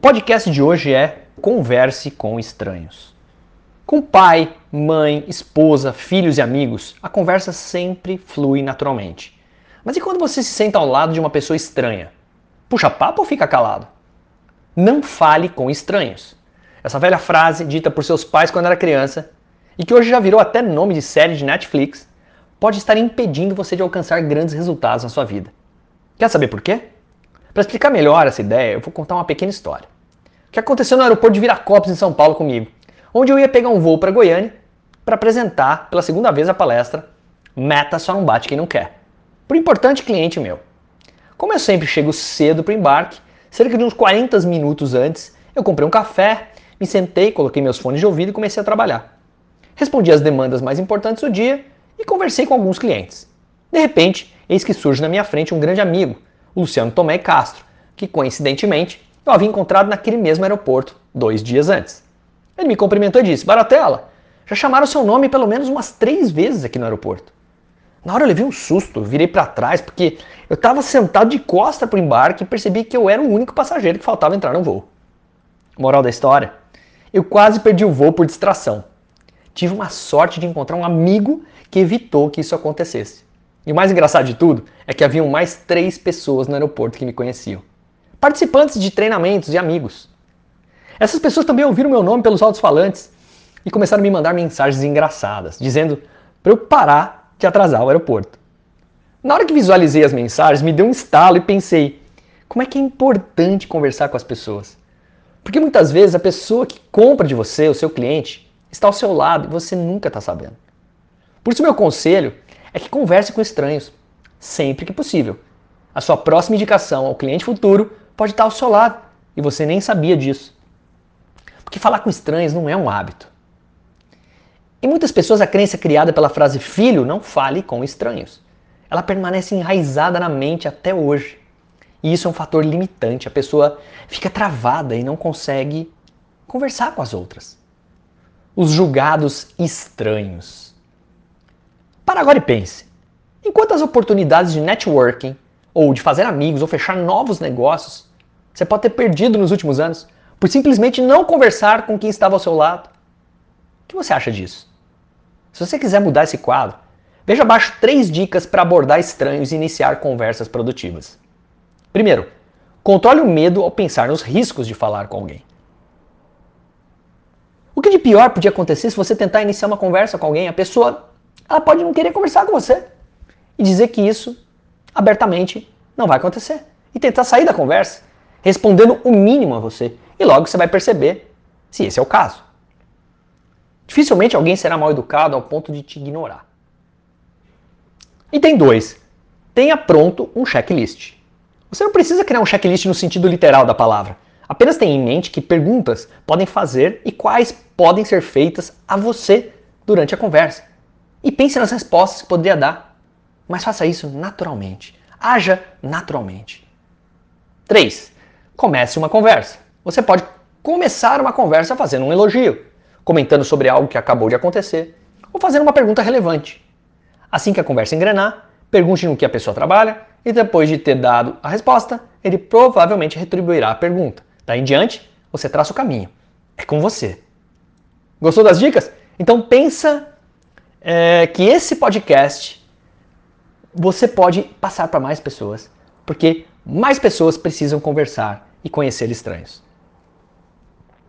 podcast de hoje é Converse com Estranhos. Com pai, mãe, esposa, filhos e amigos, a conversa sempre flui naturalmente. Mas e quando você se senta ao lado de uma pessoa estranha? Puxa papo ou fica calado? Não fale com estranhos. Essa velha frase, dita por seus pais quando era criança, e que hoje já virou até nome de série de Netflix, pode estar impedindo você de alcançar grandes resultados na sua vida. Quer saber por quê? Para explicar melhor essa ideia, eu vou contar uma pequena história. Que aconteceu no aeroporto de Viracopos, em São Paulo, comigo, onde eu ia pegar um voo para Goiânia para apresentar pela segunda vez a palestra Meta só não bate quem não quer, para um importante cliente meu. Como eu sempre chego cedo para o embarque, cerca de uns 40 minutos antes, eu comprei um café, me sentei, coloquei meus fones de ouvido e comecei a trabalhar. Respondi as demandas mais importantes do dia e conversei com alguns clientes. De repente, eis que surge na minha frente um grande amigo, o Luciano Tomé Castro, que coincidentemente eu havia encontrado naquele mesmo aeroporto dois dias antes. Ele me cumprimentou e disse: Baratella, já chamaram seu nome pelo menos umas três vezes aqui no aeroporto. Na hora eu levei um susto, virei para trás porque eu estava sentado de costa para o embarque e percebi que eu era o único passageiro que faltava entrar no voo. Moral da história: eu quase perdi o voo por distração. Tive uma sorte de encontrar um amigo que evitou que isso acontecesse. E o mais engraçado de tudo é que haviam mais três pessoas no aeroporto que me conheciam. Participantes de treinamentos e amigos. Essas pessoas também ouviram meu nome pelos altos-falantes e começaram a me mandar mensagens engraçadas, dizendo para eu parar de atrasar o aeroporto. Na hora que visualizei as mensagens, me deu um estalo e pensei: como é que é importante conversar com as pessoas? Porque muitas vezes a pessoa que compra de você, o seu cliente, está ao seu lado e você nunca está sabendo. Por isso, meu conselho é que converse com estranhos, sempre que possível. A sua próxima indicação ao cliente futuro pode estar ao seu lado e você nem sabia disso. Porque falar com estranhos não é um hábito. Em muitas pessoas, a crença criada pela frase filho não fale com estranhos. Ela permanece enraizada na mente até hoje. E isso é um fator limitante. A pessoa fica travada e não consegue conversar com as outras. Os julgados estranhos. Para agora e pense. Enquanto as oportunidades de networking, ou de fazer amigos, ou fechar novos negócios, você pode ter perdido nos últimos anos por simplesmente não conversar com quem estava ao seu lado. O que você acha disso? Se você quiser mudar esse quadro, veja abaixo três dicas para abordar estranhos e iniciar conversas produtivas. Primeiro, controle o medo ao pensar nos riscos de falar com alguém. O que de pior podia acontecer se você tentar iniciar uma conversa com alguém, a pessoa ela pode não querer conversar com você e dizer que isso abertamente não vai acontecer. E tentar sair da conversa respondendo o mínimo a você. E logo você vai perceber se esse é o caso. Dificilmente alguém será mal educado ao ponto de te ignorar. Item 2. Tenha pronto um checklist. Você não precisa criar um checklist no sentido literal da palavra. Apenas tenha em mente que perguntas podem fazer e quais podem ser feitas a você durante a conversa. E pense nas respostas que poderia dar. Mas faça isso naturalmente. Haja naturalmente. 3. Comece uma conversa. Você pode começar uma conversa fazendo um elogio, comentando sobre algo que acabou de acontecer, ou fazendo uma pergunta relevante. Assim que a conversa engrenar, pergunte no que a pessoa trabalha e depois de ter dado a resposta, ele provavelmente retribuirá a pergunta. Daí em diante, você traça o caminho. É com você. Gostou das dicas? Então pensa é, que esse podcast você pode passar para mais pessoas, porque mais pessoas precisam conversar e conhecer estranhos.